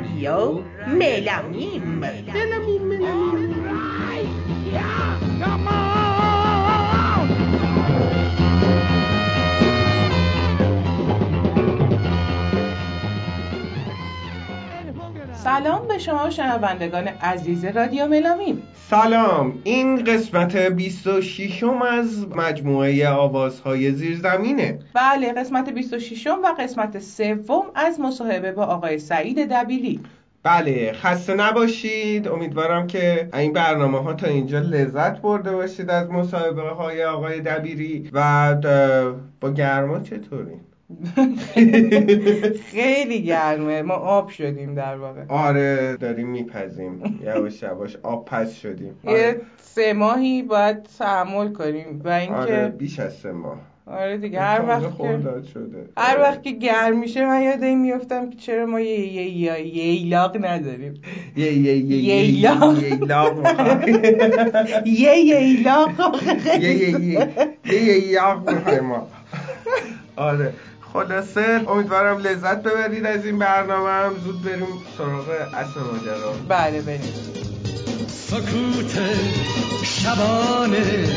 رادیو ملامیم ملامیم ملامیم Come on! سلام به شما شنوندگان عزیز رادیو ملامیم سلام. این قسمت 26 م از مجموعه آوازهای زیرزمینه. بله قسمت 26 و قسمت سوم از مصاحبه با آقای سعید دبیری. بله خسته نباشید. امیدوارم که این برنامه ها تا اینجا لذت برده باشید از مصاحبه های آقای دبیری. و با گرما چطورین؟ خیلی گرمه. ما آب شدیم در واقع. آره داریم میپزیم. یواش یواش آب پس شدیم. یه آره, سه ماهی باید تحمل کنیم و اینکه آره آره, بیش از سه ماه. دیگه هر وقت که شده. هر وقت که گرم میشه من یاد این میفتم که چرا ما یه یه یه ییلاق نداریم. یه یه یه یه ییلاق. یه ییلاق؟ یه ییلاق یه یه یه یه می‌خوایم ما. آره. خلاصه امیدوارم لذت ببرید از این برنامه هم. زود بریم سراغ اصل ماجرا. بله بریم. سکوت شبانه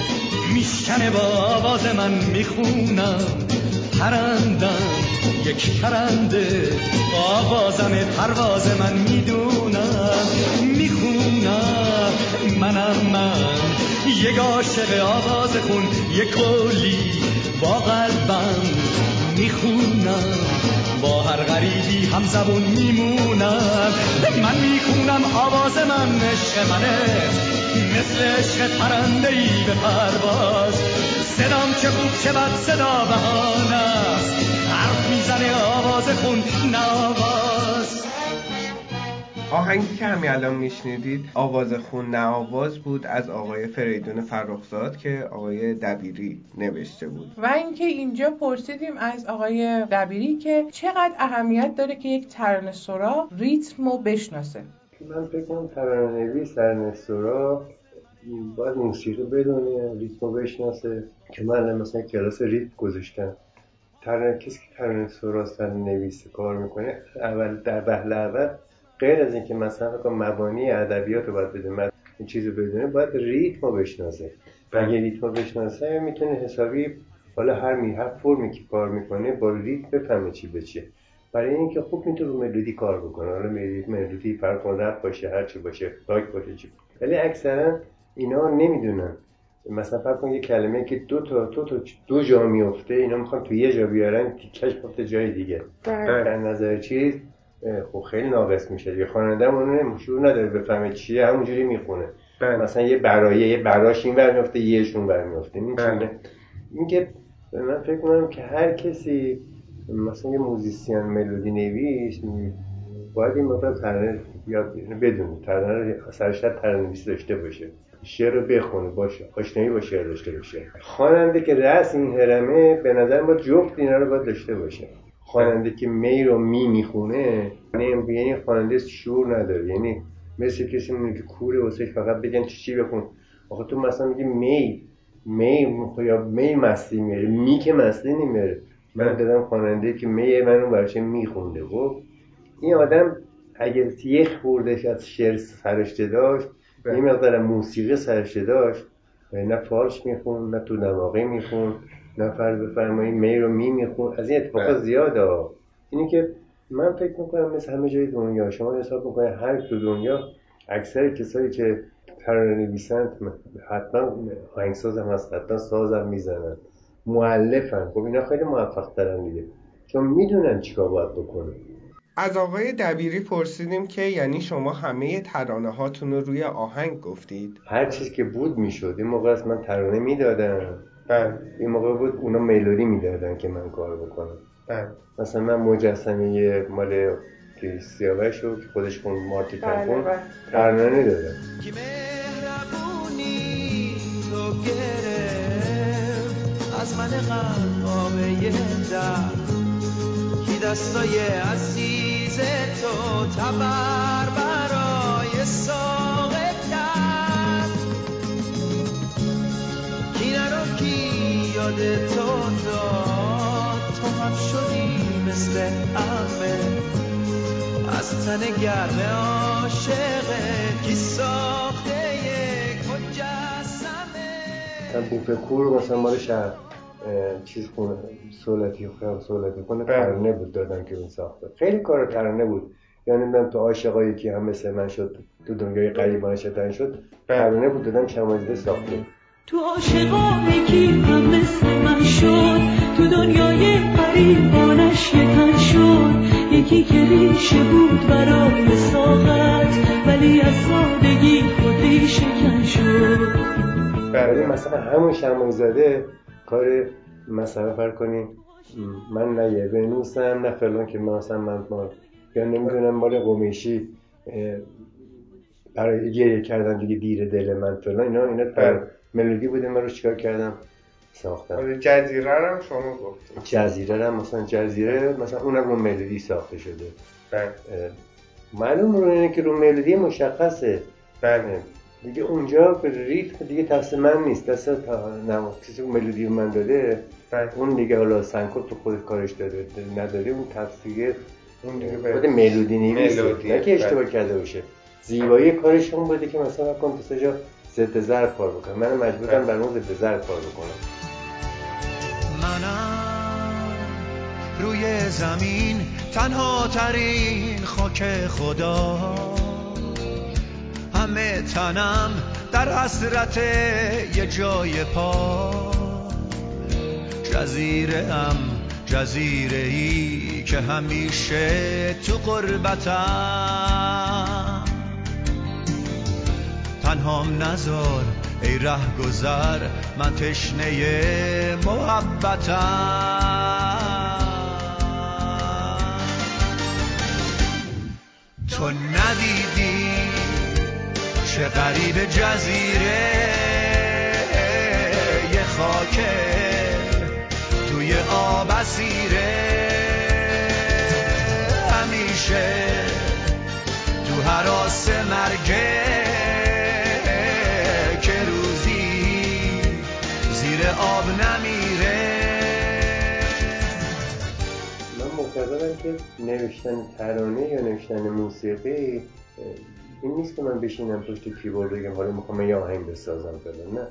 میشکنه با آواز من می‌خونم. پرندم یک پرنده آوازم پرواز من می‌دونم. می‌خونم منم من. یک عاشق آواز خون یک کلی با قلبم می‌خونم. با هر غریبی هم زبون میمونم. من می‌خونم آواز من عشق منه. مثل عشق پرنده به پرواز. صدام چه خوب چه بد صدا بهانه است. حرف می‌زنه آواز خون نه آواز. آهنگی که همین الان میشنیدید آواز خون نه آواز بود از آقای فریدون فرخزاد که آقای دبیری نوشته بود. و اینکه اینجا پرسیدیم از آقای دبیری که چقدر اهمیت داره که یک ترانه سرا ریتم رو بشناسه. من فکر کنم ترانه‌نویس در نستورا باید موسیقی بدونه ریتمو بشناسه که من مثلا کلاس ریتم گذاشتم. ترانه کسی که ترانه سراست ترانه نویس کار می‌کنه اول در وهله اول غیر از اینکه مثلا فکر مبانی ادبیات رو باید بدونه این چیزو بدونه باید ریتمو بشناسه. و اگه ریتمو بشناسه می‌تونه حسابی حالا هر می هر فرمی که کار می‌کنه با ریتم بفهمه چی به چیه. برای اینکه خوب می‌تونه رو ملودی کار بکنه. حالا ملودی ملودی فرق رپ باشه هر چی باشه راک باشه چی. ولی اکثرا اینا نمی‌دونن. مثلا فرض کن یه کلمه که دو تا دو تا دو جا میفته اینا می‌خوان تو یه جا بیارن تیکش بفته جای دیگه. در نظر چیز خب خیلی ناقص میشه یه خواننده اون شروع نداره بفهمه چیه همونجوری می‌خونه. مثلا یه برایه یه براش این ور میفته یهشون بر میفته این چونه اینکه من فکر کنم که هر کسی مثلا یه موزیسین ملودی نویس باید این مقدار ترانه یاد بگیره. بدونه ترانه رو سرشت ترانه نویسی داشته باشه. شعر رو بخونه باشه. آشنایی با شعر داشته باشه. خواننده که رأس این هرمه به نظر ما جفت اینا رو باید داشته باشه. خواننده که می رو می می‌خونه یعنی یعنی خواننده شعور نداره. یعنی مثل کسی میمونه که کوره واسه فقط بگن چی چی بخون. آخه تو مثلا میگی می می می‌خوای یا می مستی میاره. می که مستی نمیاره. من دیدم خواننده که می منو براش میخونده؟ خب این آدم اگه یه خوردش از شعر سرشته داشت یه مقدار موسیقی سرشته داشت نه فارش میخون نه تو دماغی میخون. نه فرض بفرمایید می رو می میخون از این اتفاقا زیاده. ها. اینی که من فکر می‌کنم مثل همه جای دنیا شما حساب می‌کنید هر تو دنیا اکثر کسایی که ترانه نویسند حتما آهنگساز هم هست حتما ساز هم می‌زنن. معلفن خب اینا خیلی موفق ترن دیگه. چون می‌دونن چیکار باید بکنن. از آقای دبیری پرسیدیم که یعنی شما همه ترانه هاتون رو روی آهنگ گفتید؟ هر چیز که بود می‌شد. این موقع است من ترانه می‌دادم بله این موقع بود اونا ملودی می‌دادن که من کار بکنم. بله مثلا من مجسمه مال که سیاوش رو که خودش خون مارتی بله، کپون بله. ترانه دادم که مهربونی تو گرفت؟ از من قرقابه درد کی دستای عزیز تو تبر برای ساقه یاد تو داد تو خواهم شدی مثل امه از تن گرم عاشقه کی ساخته یک مجسمه من بوفه کور مثلا مال شهر چیز خونه سولتی خونه سولتی خونه بله. ترانه بود دادن که اون ساخته. خیلی کار ترانه بود. یعنی من تو عاشقایی که هم مثل من شد تو دنیای قریبان شدن شد بله. ترانه بود دادن چمازده ساخته. تو عاشقا یکی هم مثل من شد تو دنیای قریبانش یکن شد یکی که ریشه بود برای ساخت ولی از سادگی خودی شکن شد بله مثلا همون شمای زده کار مثلا فرق کنی من نه یه بنوسم نه فلان که مثلا من مال یا نمی‌دونم مال قمیشی برای گریه کردن دیگه دیر دل من فلان اینا اینا. ملودی بوده من رو چیکار کردم؟ ساختم. آره، جزیره رو هم شما گفتید. جزیره رو هم مثلا جزیره مثلا اونم رو ملودی ساخته شده. بله. معلوم رو اینه که رو ملودی مشخصه. بله. دیگه اونجا به ریتم دیگه دست من نیست. دست کسی که ملودی رو من داده بله. اون دیگه حالا سنکوب تو خودش کارش داده نداره اون تفسیر اون دیگه خود ملودی ملودی، نه که اشتباه بله. کرده باشه. زیبایی کارش اون بوده که مثلا کن تو سجا ضد ضرب کار بکنم. من مجبورم. بر اون ضد ضرب کار بکنم. منم روی زمین تنها ترین خاک خدا. همه تنم در حسرت یه جای پا. جزیره ام جزیره ای که همیشه تو قربتم. تنهام نزار ای ره گذر من تشنه محبتم. تو ندیدی چه غریب جزیره؟ یه خاکه توی آب اسیره. همیشه تو حراس مرگه زیر آب نمیره. من معتقدم که نوشتن ترانه یا نوشتن موسیقی این نیست که من بشینم پشت کیبورد بگم حالا می‌خوام یه آهنگ بسازم فلان نه.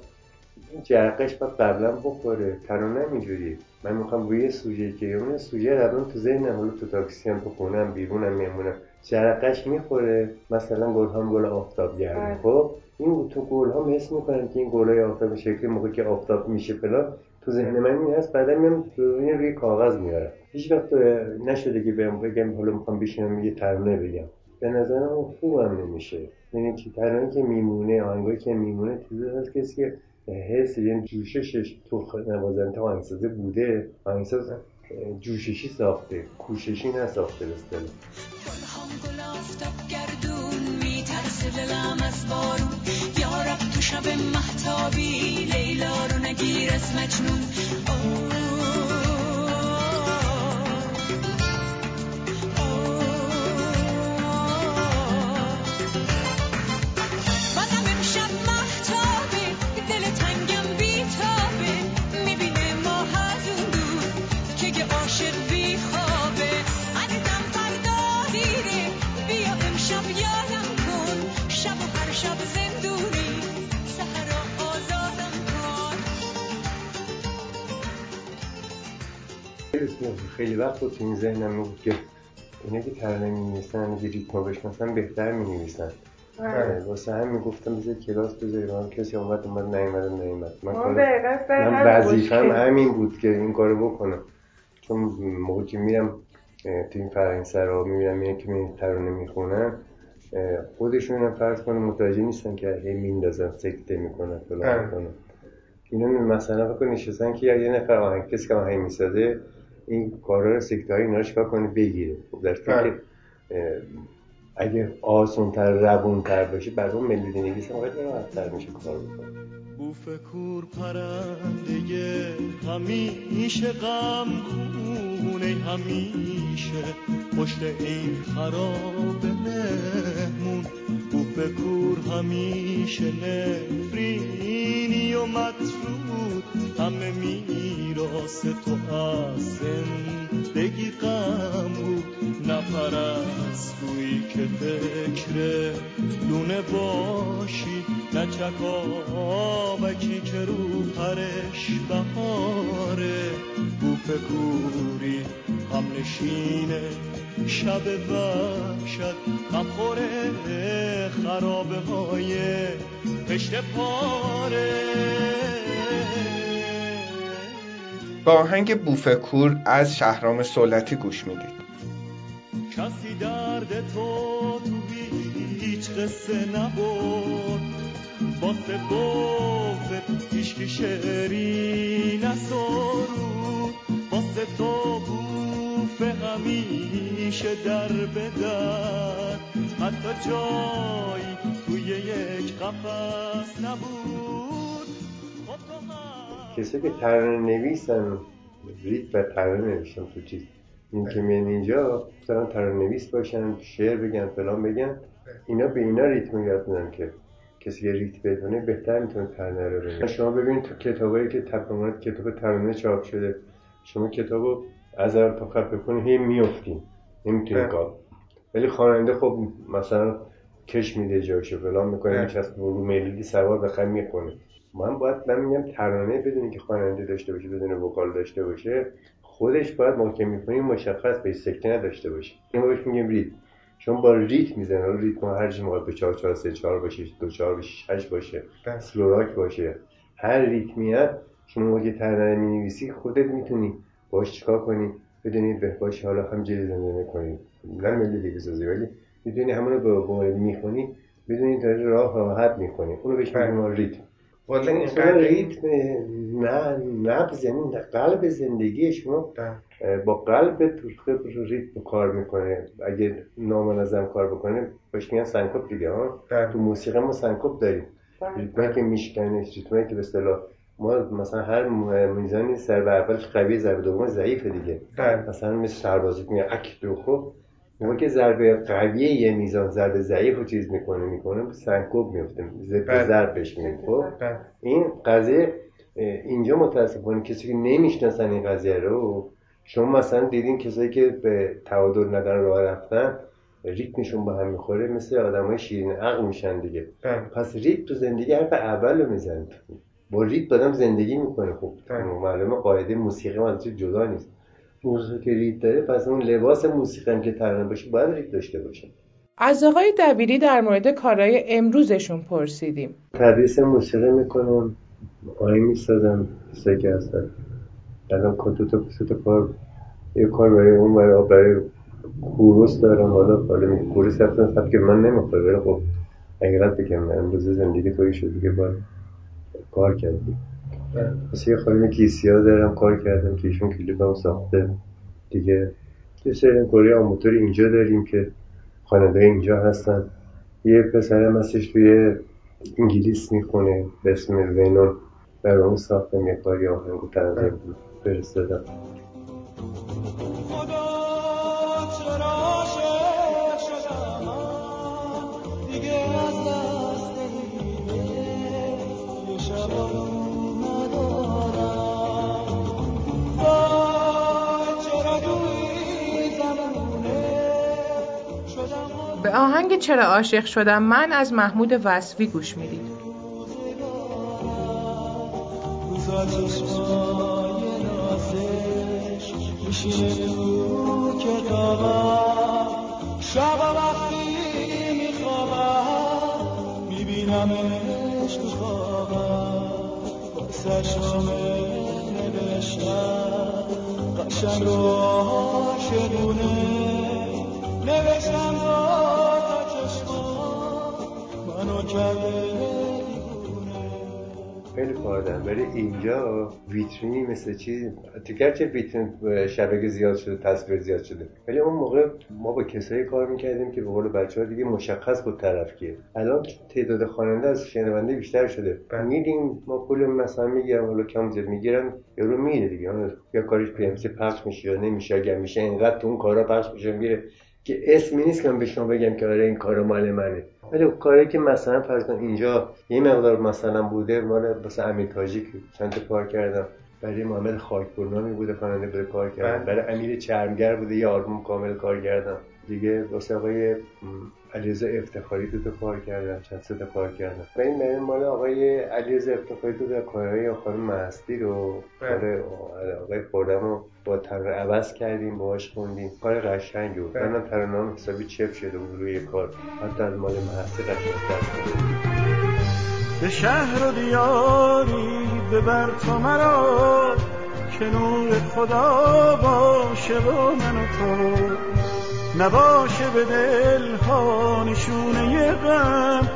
این جرقش باید قبلا بخوره. ترانه هم اینجوری من می‌خوام روی سوژه که اون سوژه قبلا تو ذهنم حالا تو تاکسی هم تو خونم بیرونم میمونم. جرقش می‌خوره. مثلا گل هم گل آفتاب گرده بله. خب؟ این تو گل ها حس می‌کنم که این گل های آفتاب شکلی موقع که آفتاب میشه فلان تو ذهن من این هست بعدا میام این روی کاغذ میارم هیچ وقت نشده که بهم بگم حالا می‌خوام بشینم یه ترانه بگم. به نظرم خوبم نمیشه. یعنی چی؟ ترانه که میمونه آهنگایی که میمونه چیزی هست کسی که حس یعنی جوششش تو نوازنده آهنگسازه بوده. آهنگساز جوششی ساخته کوششی نساخته به دلم از بارون. یارب تو شب محتابی لیلا رو نگیر از مجنون. خیلی وقت بود تو این ذهنم بود که اینا که ترانه می‌نویسن اگه ریتمو بشناسن بهتر می‌نویسن بله. واسه همین گفتم بذار کلاس بذاریم من کسی اومد اومد نیومد نیومد من من وظیفم مشکل. همین بود که این کارو بکنم چون موقعی که میرم تو این فرهنگ سرا می‌بینم اینه که می ترانه می‌خونن خودشون هم فرض کنه متوجه نیستن که هی میندازن سکته می‌کنن فلان. می‌کنن اینا مثلا فکر نشستن که یه نفر آهنگ کسی که آهنگ می‌سازه این کارا رو سکته های اینا رو چیکار کنه بگیره خب در صورتی بله. که اگه آسونتر روونتر باشه بعد اون ملی نویس هم خیلی راحت‌تر میشه کار بکنه بوف کور پرنده همیشه غم خونه همیشه پشت این خراب مهمون. به گور همیشه نفرینی و مطرود. همه میراس تو از زندگی غم بود. نپرستویی که فکر دونه باشی نه چکاوکی که رو پرش بهاره. بوف گوری هم نشینه شب وحشت غمخوره خرابه های پشت پاره. با آهنگ بوفکور از شهرام سولتی گوش می‌دید. کسی درد تو تو هیچ قصه نبود واسه بغزت هیچکی شعری نسرود. واسه تو همیشه در به در حتی جایی توی یک قفس نبود. خب کسی که ترانه نویسن ریتم و ترانه نوشتم تو چیز. این که میان اینجا مثلا ترانه نویس باشن شعر بگن فلان بگن. اینا به اینا ریتم یاد میدن که کسی که ریتم بدونه بهتر می‌تونه ترانه رو بگه شما ببینید تو کتابایی که تقریبا کتاب ترانه چاپ شده شما کتابو از اول تا خط بکنید هی میفتین نمی‌تونید بله. کار ولی خواننده خب مثلا کش میده جاشو فلان می‌کنه. میچسب رو میلیدی سوار بخیر می‌خونه. من باید من میگم ترانه بدونی که خواننده داشته باشه بدون وکال داشته باشه خودش باید ما که می‌کنیم مشخص به سکته نداشته باشه. این بهش میگیم ریتم چون با ریتم می‌زنه. حالا ریتم هر چیزی موقع به 4 4 3 4 باشه 2 4 باشه 6 باشه. سلوراک باشه. هر ریتمی هست. شما موقع ترانه می نویسی خودت می‌تونی باش چیکار کنی بدونی به باش حالا هم جلی زندگی کنی نه ملی دیگه بسازی ولی می‌تونی همونو به موقع می‌خونی بدونی داری راه راحت می‌خونی. اونو بهش بله. میگیم ریتم والا اینقدر ریتم نه نبض یعنی قلب زندگی شما بله. با قلب ریتم کار می‌کنه. اگه نامنظم کار بکنه باش میگن سنکوپ دیگه ها؟ بله. تو موسیقی ما سنکوپ داریم. ریتمی که میشکنه ریتمی که به اصطلاح ما مثلا هر میزانی ضربه اولش قوی ضربه دوم ضعیفه دیگه بله. مثلا مثل سربازی میگه اک دو خب موقع که ضربه قوی یه میزان ضربه ضعیف رو چیز می‌کنه می‌کنه سنکوپ میفته بله. ضرب بهش میگن خب بله. این قضیه اینجا متاسفانه کسی که نمی‌شناسن این قضیه رو شما مثلا دیدین کسایی که به تعادل ندارن راه رفتن ریتمشون با هم می‌خوره مثل آدم های شیرین عقل میشن دیگه بله. پس ریتم تو زندگی حرف اول رو می‌زنه با ریتم آدم زندگی می‌کنه. خب. معلومه قاعده موسیقی چیز جدا نیست. موسیقی که ریتم داره پس اون لباس موسیقی هم که ترانه باشه باید ریتم داشته باشه. از آقای دبیری در مورد کارهای امروزشون پرسیدیم. تدریس موسیقی می‌کنم آهنگ می‌سازم کسایی که هستن الان که سه تا کار یه کار برای اون برای برای کوروس دارم. حالا حالا می کوروس رفتن سبک من نمی‌خوره ولی خب حقیقت بگم امروز زندگی توی شد دیگه باید کار کردیم. مثل یه خانم کیسیا دارم کار کردم که ایشون کلیپ هم ساخته. دیگه یه سری کره آموتور اینجا داریم که خواننده اینجا هستن. یه پسرم هستش توی انگلیس می‌خونه به اسم ونون برای اون ساختم یه کاری آهنگ و تنظیم فرستادم. آهنگ چرا عاشق شدم من از محمود وصفی گوش می‌دید. شب وقتی میخوابم میبینمش تو خوابم با سرشامه نوشتم قشنگ و عاشقونه نوشتم خیلی دارم ولی اینجا ویترینی مثل چی تو گرچه ویترین شبکه زیاد شده تصویر زیاد شده ولی اون موقع ما با کسایی کار می‌کردیم که به قول بچه ها دیگه مشخص بود طرف کیه الان تعداد خواننده از شنونده بیشتر شده. میدیم ما پول مثلا می‌گیرم حالا کم زیاد می‌گیرم یارو میره دیگه. یا کارش پی ام پخش میشه یا نمیشه اگر میشه اینقدر تو اون کارا پخش میشه میره. که اسمی نیست که من به شما بگم که آره این کار مال منه. ولی کاری که مثلا فرض اینجا یه مقدار مثلا بوده مال مثلا امیر تاجیک چند تا کار کردم. برای محمد خاکپورنامی بوده خواننده بوده کار کردم. بله. برای امیر چرمگر بوده یه آلبوم کامل کار کردم. دیگه واسه آقای علیرضا افتخاری دو تا کار کردم چند سه تا کار کردم و این من مال آقای علیرضا افتخاری دو تا کارهای خانم مستی رو بله. کار آقای خوردم رو با ترانه عوض کردیم باهاش خوندیم کار قشنگی بود بله. منم ترانه‌ام حسابی چپ شده بود روی کار حتی از مال محسی قشنگ‌تر بود. به شهر و دیاری ببر تو مرا که نور خدا باشه با من و تو نباشه به دل ها نشونه غم.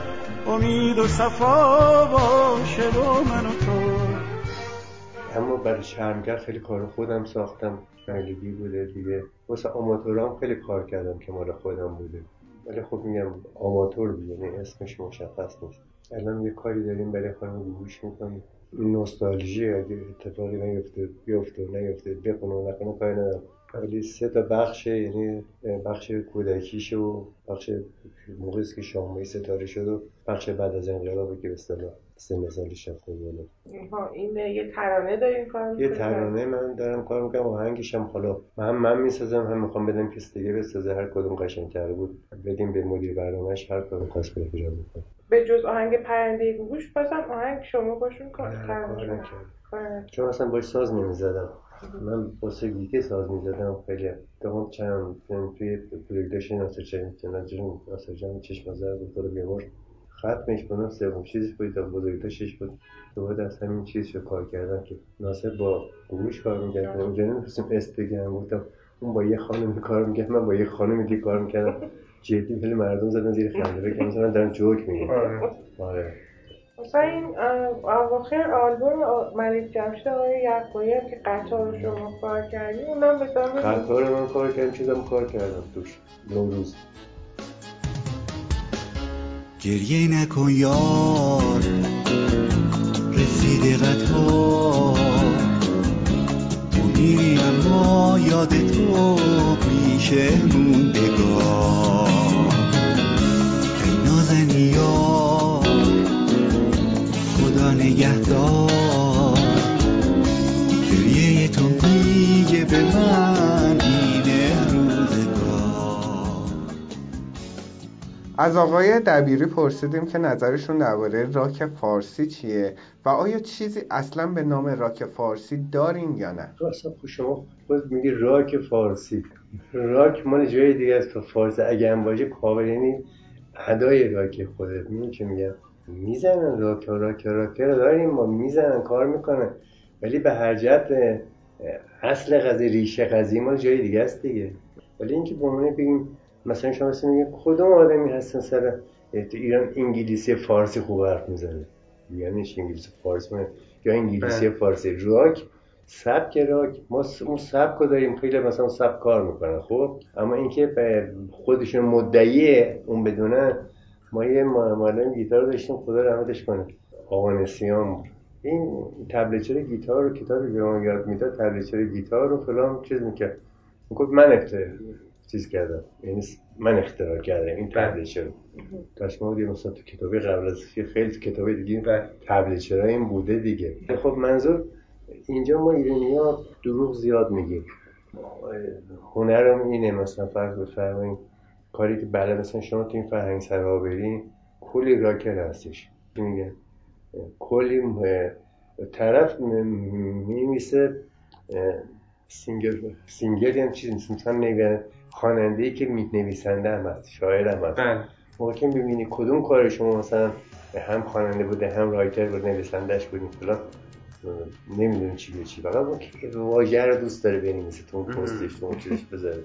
امید و صفا باشه با من و تو. اما برای شرمگر خیلی کار خودم ساختم. خیلی بوده دیگه. واسه آماتورام خیلی کار کردم که مال خودم بوده. ولی خب میگم آماتور یعنی اسمش مشخص نیست. الان یه کاری داریم برای خانم گوش می‌کنیم. نوستالژی اگه اتفاقی نیفته بیفته نیفته بخونه و نکنه کاری ندارم. ولی سه تا بخش یعنی بخش کودکیش و بخش موقعی که شامایی ستاره شد و بخش بعد از انقلابی که به اصطلاح سن سالش رفته بالا. ها این یه ترانه دارین کار یه؟ ترانه من دارم کار می‌کنم آهنگش هم حالا هم من می‌سازم هم می‌خوام بدم کسی دیگه بسازه هر کدوم قشنگتر بود. بدیم به مدیر برنامهش هر کدوم خواست بره اجرا می‌کنه به جز آهنگ پرنده گوش بازم آهنگ شما باشون کار. چون اصلا باش ساز نمی‌زدم. من واسه گیتی ساز می‌زدم. خیلی دوم چند توی پروژه ناصر جان ناصر جان چشم از بود تو رو بیامرز ختمش کنم سوم چیزش بود تا بزرگتاشش بود. دوباره از همین چیز رو کار کردم که ناصر با گوش کار می‌کرد. اونجا نمی‌تونستم است بگم گفتم اون با یه خانمی کار می‌کرد من با یه خانمی دیگه کار می‌کردم. جدی خیلی مردم زدن زیر خنده بگم مثلا من دارم جوک میگم آره. آره. مثلا این اواخر آلبوم ملک جمشید آقای یعقوبی هم که قطار رو شما کار کردیم اونم به قطار من کار کردم چیزم کار کردم توش. نوروز. گریه نکن یار رسیده قطار. میری اما یاد تو میشه موندگار. ای نازنی یار خدا نگهدار گریه تو میگه به من. از آقای دبیری پرسیدیم که نظرشون درباره راک فارسی چیه و آیا چیزی اصلا به نام راک فارسی دارین یا نه؟ اصلا خود شما خود میگی راک فارسی. راک مال جای دیگه است تو فارسی. اگه هم باشه کامل یعنی ادای راک خودت. می‌دونی چه میگم؟ می‌زنن راک راک راک رو داریم. ما می‌زنن کار می‌کنن. ولی به هر جهت اصل قضیه ریشه قضیه مال جای دیگه است دیگه. ولی اینکه به عنوان بگیم مثلا شما مثلا میگه کدوم آدمی هستن سر تو ایران انگلیسی فارسی خوب حرف می‌زنه؟ یعنی چی انگلیسی فارسی من- یا انگلیسی بله. فارسی. راک سبک راک. ما س- اون سبک رو داریم خیلی مثلا سبک کار می‌کنن خب؟ اما اینکه به خودشون مدعی اون بدونن ما یه معلم گیتار داشتیم خدا رحمتش کنه. آقا نسیان. این تبلچر گیتار رو کتابی به ما یاد می‌داد تبلچر گیتار رو فلان چیز می‌کرد. می‌گفت من چیز کردم. یعنی من اختراع کردم. این تبلچر رو یه مثلا تو کتابی قبل از خیلی کتابی دیگه بله. تبلچرها این بوده دیگه. خب منظور اینجا ما ایرانی ها دروغ زیاد میگیم. هنرم اینه. مثلا فرض بفرمایید کاری که بله مثلا شما تو این فرهنگ سرا برین کلی راکر هستش. چی میگن؟ کلی طرف میمیسه سینگل سینگل هم چیز نیست. مثلا نگه خواننده ای که می نویسنده هم هست شاعر هم هست. بله. ممکن ببینی کدوم کار شما مثلا هم خواننده بوده هم رایتر بوده نویسندهش بودی فلان نمی‌دونی چی به چی فقط اون که واژه رو دوست داره بنویسه تو اون پستش تو اون چیزش بذاره.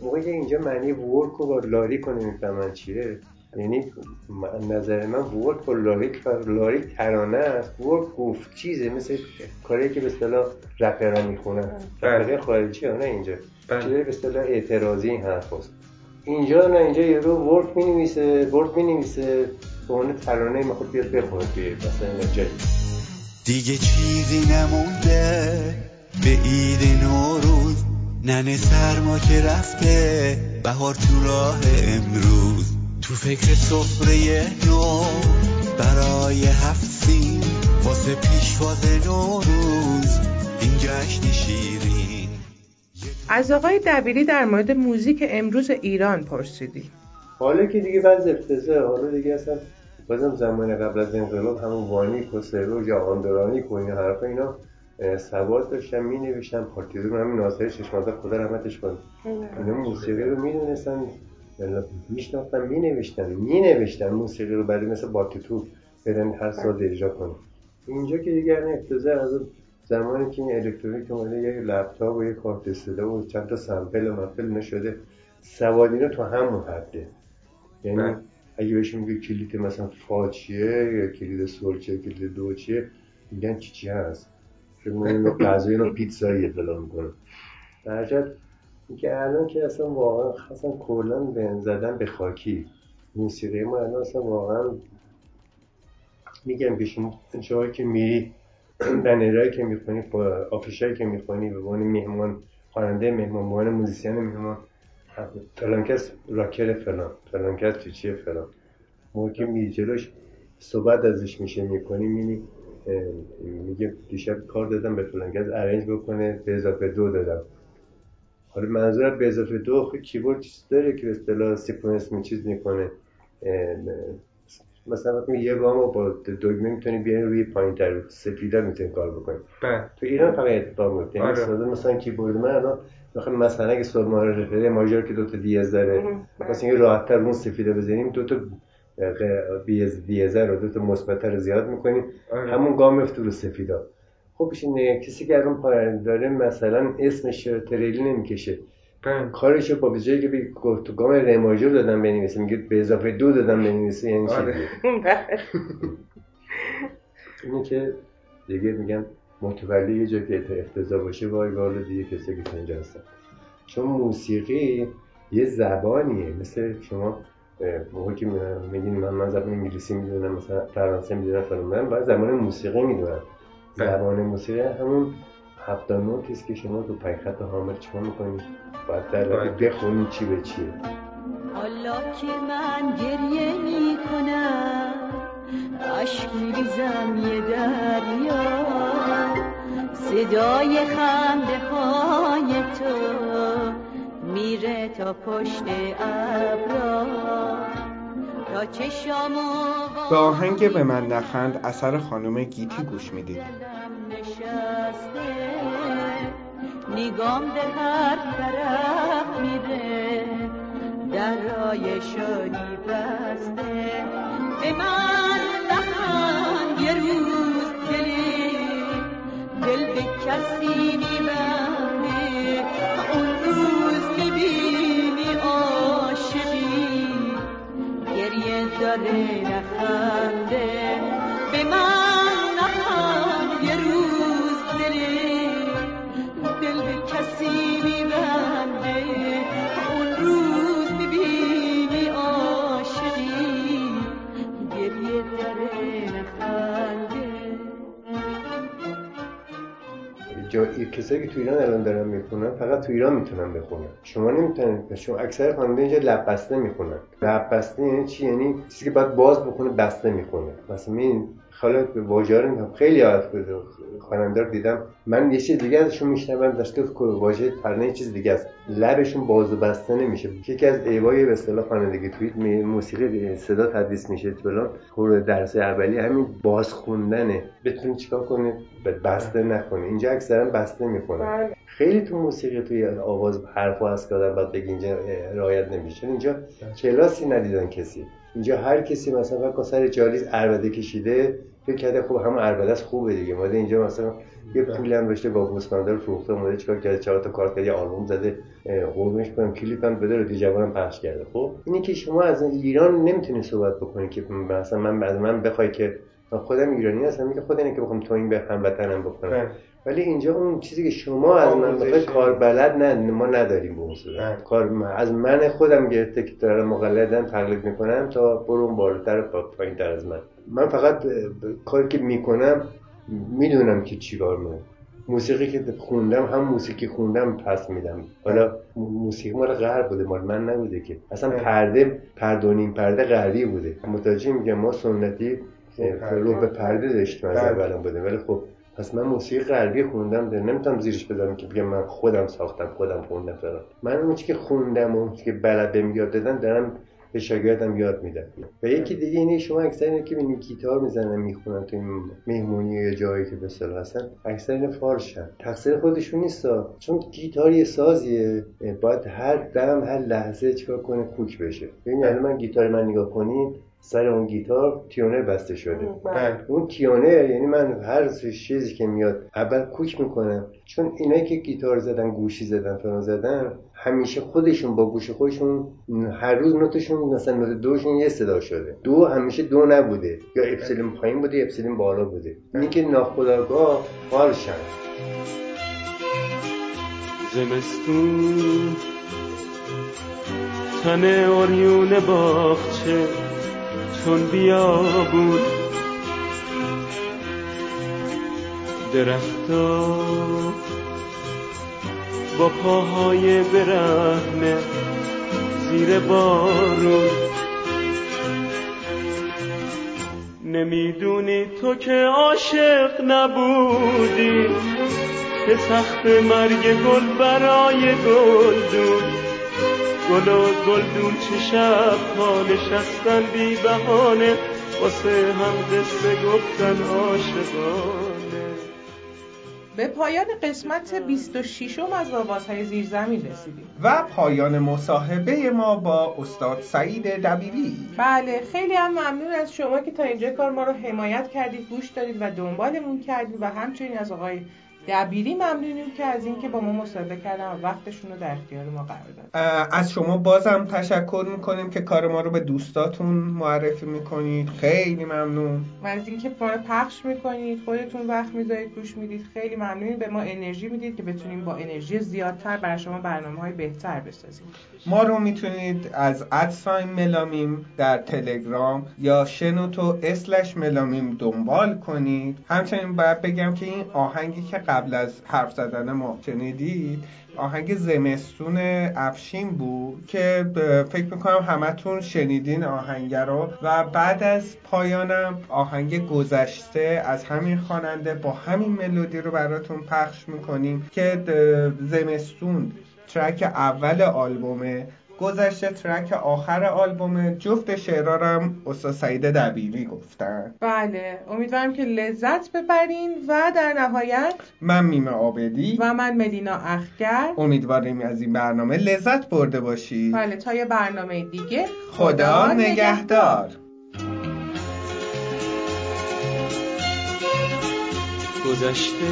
موقعی اینجا معنی ورک رو با لاریک رو نمی‌فهمن چیه یعنی م- نظر من ورک با لاریک فرق لاریک ترانه است. ورک گفت چیزه مثل کاری که به اصطلاح رپرها می‌خونن. بله. رپرهای خارجی ها نه اینجا؟ بله. چیزایی به اصطلاح اعتراضی این حرف هست. اینجا نه اینجا یه رو ورک می‌نویسه ورک می‌نویسه. به عنوان ترانه می‌خواد بیاد بخونه توی مثلا جایی. دیگه چیزی نمونده. به عید نوروز. ننه سرما که رفته. بهار تو راه امروز. تو فکر سفره نو برای هفت سین واسه پیشواز نوروز. امروز این جشن شیرین. از آقای دبیری در مورد موزیک امروز ایران پرسیدیم حالا که دیگه بعض افتضاح حالا دیگه اصلا بازم زمان قبل از انقلاب همون وانی کسرو یا آندرانی و این حرفا اینا سواد داشتن می نوشتن پارتیزون همین ناصر چشمازه خدا رحمتش کنه. اینا موسیقی رو می دونستن میشناختن می نوشتن می نوشتن موسیقی رو برای مثل باتیتور بدن هر ساز اجرا کنه اینجا که دیگه الان افتضاح از زمانی که این الکترونیک اومده یه لپتاپ و یه کارت صدا و چند تا سمپل و مفل نشده سواد اینا تو همون حده. یعنی بله. اگه بهش میگه کلید مثلا فا چیه یا کلید سول چیه کلید دو چیه میگن چی چی هست. فکر می‌کنن اینو غذا اینو پیتزایی اطلاع می‌کنه در که الان که اصلا واقعا اصلا کلا به زدن به خاکی موسیقی ما الان اصلا واقعا میگم که شما جایی که میری بنرهایی که می‌خونی آفیشایی که می‌خونی به عنوان مهمان خواننده مهمان به عنوان موزیسین مهمان. فلان کس راکر فلان. فلان کس تو چیه فلان. موقع که میری جلوش صحبت ازش میشه می‌کنی می‌بینی میگه دیشب کار دادم به فلان کس ارنج بکنه به اضافه دو دادم. حالا منظورم به اضافه دو خب کیبورد چیز داره که به اصطلاح سیکونس می چیز می‌کنه. مثلا وقتی یه گام با دگمه می‌تونی بیاری روی پایین تر سفیده می‌تونی کار بکنی. بله. تو ایران فقط اتفاق میفته یعنی آره. ساده مثلا کیبورد من الان مثلا مثلا اگه سول مارا ماژور که دو تا دیز داره مثلا اینکه راحت تر اون سفیده بزنیم دو تا بیز دیزر رو دو تا مثبت رو زیاد می‌کنیم. آره. همون گام میفته رو سفیدا خب کسی که الان داره مثلا اسمش تریلی نمی‌کشه؟ بله. کارش با به جایی که بگی تو گام ر ماژور دادم بنویسه میگه به اضافه دو دادم بنویسه یعنی چی؟ آره. اینه که دیگه میگم متولی یه جا که افتضاح باشه وای والا دیگه کسی که اینجا هستن. چون موسیقی یه زبانیه. مثل شما موقعی که می‌دونی من من زبان انگلیسی می‌دونم مثلا فرانسه می‌دونم فلان من باید زبان موسیقی می‌دونم. زبان موسیقی همون هفتا نوتی است که شما تو پنج خط حامل چیکار می‌کنی؟ باید در بخونی چی به چیه حالا که من گریه می کنم عشق می ریزم یه دریا صدای خنده های تو میره تا پشت ابرا. به آهنگ به من نخند اثر خانم گیتی گوش می‌دید. نگام به هر طرف میره درای شادی بسته. به من نخند یه روز دلی دل به کسی میبنده. اون روز می‌بینی عاشقی. گریه داره نخنده به من نخند یه روز دلی دل به کسی جا... کسایی که تو ایران الان دارن می‌خونن فقط تو ایران می‌تونن بخونن. شما نمی‌تونن شما اکثر خواننده اینجا لب بسته می‌خونن. لب بسته یعنی چی؟ یعنی چیزی که باید باز بکنه بسته می‌خونه. مثلا این حالا به واژه رو میگم. خیلی از خواننده رو دیدم. من یه چیز دیگه ازشون میشنوم. داشته واژه ترانه یه چیز دیگه است. لبشون باز و بسته نمیشه. یکی از ایوای به اصطلاح خوانندگی توی موسیقی صدا تدریس میشه فلان. خور درس اولی همین باز خوندنه بتونی چیکار کنه بسته نکنه اینجا اکثرا بسته می‌کنه خیلی تو موسیقی توی آواز حرف و از کردن باید بگی اینجا رعایت نمیشه. اینجا کلاسی ندیدن کسی. اینجا هر کسی مثلا فقط سر جالیز عربده کشیده فکر کرده خب همون عربده است خوبه دیگه. اومده اینجا مثلا یه پولی هم داشته با گوسفندا فروخته اومده چیکار کرده؟ چهار تا کار کرده یه آلبوم زده قربونش کنم کلیپ هم بده رو دیجوانم پخش کرده. خب اینی که شما از ایران نمی‌تونی صحبت بکنی که مثلا من از من بخوای که من خودم ایرانی هستم میگه خود اینه که بخوام تو این به هموطنم بکنم بله. ولی اینجا اون چیزی که شما از من آموزش. بخوای کار بلد نه ما نداریم به اون صورت. کار من- از من خودم گرفته که دارم مقلدم تقلید می‌کنم تا برو اون بالاتر و پایین تر از من من فقط کاری که می‌کنم می‌دونم که چیکار می‌کنم موسیقی که خوندم هم موسیقی خوندم پس میدم حالا مو- موسیقی مال غرب بوده مال من نبوده که اصلا. پرده پردونیم پرده غربی بوده متوجه میگم ما سنتی پرده. رو به پرده داشتیم از بله. اولم بوده ولی خب پس من موسیقی غربی خوندم ده نمی‌تونم زیرش بذارم که بگم من خودم ساختم خودم خوندم. فلان من اون که خوندم و اون که بلد بهم یاد دادن دارم به شاگردم یاد میدم. و یکی دیگه اینه شما اکثر اینه که ببینید گیتار می‌زنن می‌خونن تو این مهمونی یا جایی که به اصطلاح هستن اکثر این فارشن تقصیر خودشون نیستا چون گیتار یه سازیه. باید هر دم هر لحظه چیکار کنه کوک بشه. ببین الان من گیتار من نگاه کنید سر اون گیتار تیونر بسته شده. بله. اون تیونر یعنی من هر چیزی که میاد اول کوک می‌کنم. چون اینایی که گیتار زدن گوشی زدن فلان زدن همیشه خودشون با گوش خودشون هر روز نوتشون مثلا نوت دوشون یه صدا شده. دو همیشه دو نبوده. یا اپسیلون پایین بوده یا اپسیلون بالا بوده. اینی که ناخودآگاه فالشن زمستون تن اوریون باغچه. چون بیابون درختا. با پاهای برهنه زیر بارون نمی‌دونی تو که عاشق نبودی که تخت مرگ گل برای گلدون گل و گلدون چه شب ها نشستن بی بهانه واسه هم قصه گفتن عاشقانه. به پایان قسمت 26 م از آوازهای زیرزمین رسیدیم. و پایان مصاحبه ما با استاد سعید دبیری. بله خیلی هم ممنون از شما که تا اینجا کار ما رو حمایت کردید گوش دارید و دنبالمون کردید و همچنین از آقای دبیری ممنونیم که از اینکه با ما مصاحبه کردن و وقتشون رو در اختیار ما قرار دادن. اه، از شما بازم تشکر می‌کنیم که کار ما رو به دوستاتون معرفی می‌کنید. خیلی ممنون. و از اینکه ما رو پخش می‌کنید خودتون وقت می‌ذارید گوش می‌دید. خیلی ممنونیم. به ما انرژی می‌دید که بتونیم با انرژی زیادتر برای شما برنامه های بهتر بسازیم. ما رو می‌تونید از ادساین ملامیم در تلگرام یا شنوتو اسلش ملامیم دنبال کنید. همچنین باید بگم که این آهنگی که قبل از حرف زدن ما شنیدید آهنگ زمستون افشین بود که فکر می‌کنم همتون شنیدین آهنگ رو و بعد از پایانم آهنگ گذشته از همین خواننده با همین ملودی رو براتون پخش می‌کنیم که زمستون ترک اول آلبومه گذشته ترک آخر آلبومه جفت هم استاد سعید دبیری گفتن بله امیدوارم که لذت ببرین و در نهایت من میمه آبدی و من ملینا اخگر امیدواریم از این برنامه لذت برده باشید. بله تا یه برنامه دیگه خدا نگهدار. گذشته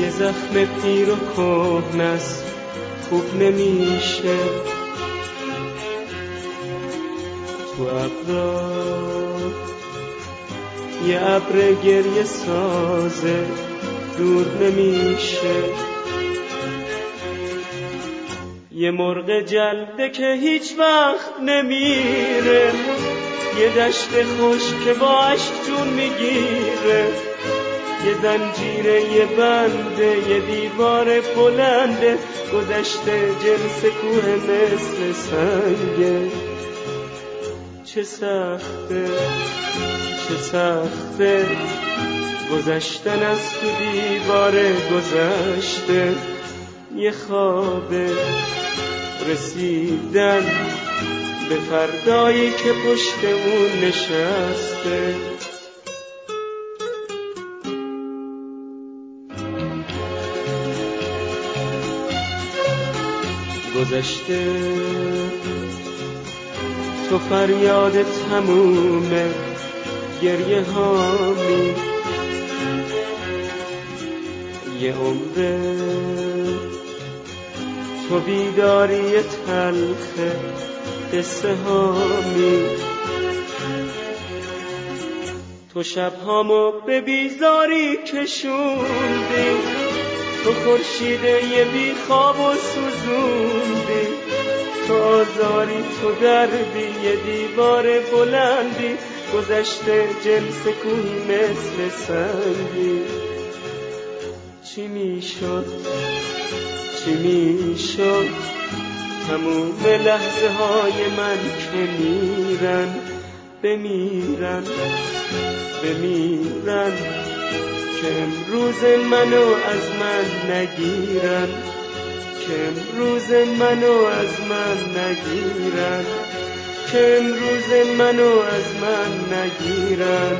یه زخم پیر و کهنه است. خوب نمیشه. تو ابرا. یه ابر گریه سازه دور نمیشه. یه مرغ جلده که هیچ وقت نمیره. یه دشت خوش که با جون می‌گیره. یه زنجیره یه بنده یه دیوار بلنده گذشته جنس کوه مثل سنگه چه سخته چه سخته گذشتن از تو دیوار گذشته یه خوابه رسیدن به فردایی که پشت اون نشسته. گذشته. تو فریاد تمومه گریه هامی. یه عمره تو بیداری تلخه قصه هامی. تو شبهامو به بیزاری کشوندی. تو خورشید یه بی خواب و سوزوندی تو آزاری تو دردی یه دیوار بلندی. گذشته جنس کوهی مثل سنگی. چی می‌شد؟ چی می‌شد؟ تموم لحظه های من که میرن بمیرن بمیرن. که امروز منو از من نگیرن. که امروز منو از من نگیرن. که امروز منو از من نگیرن.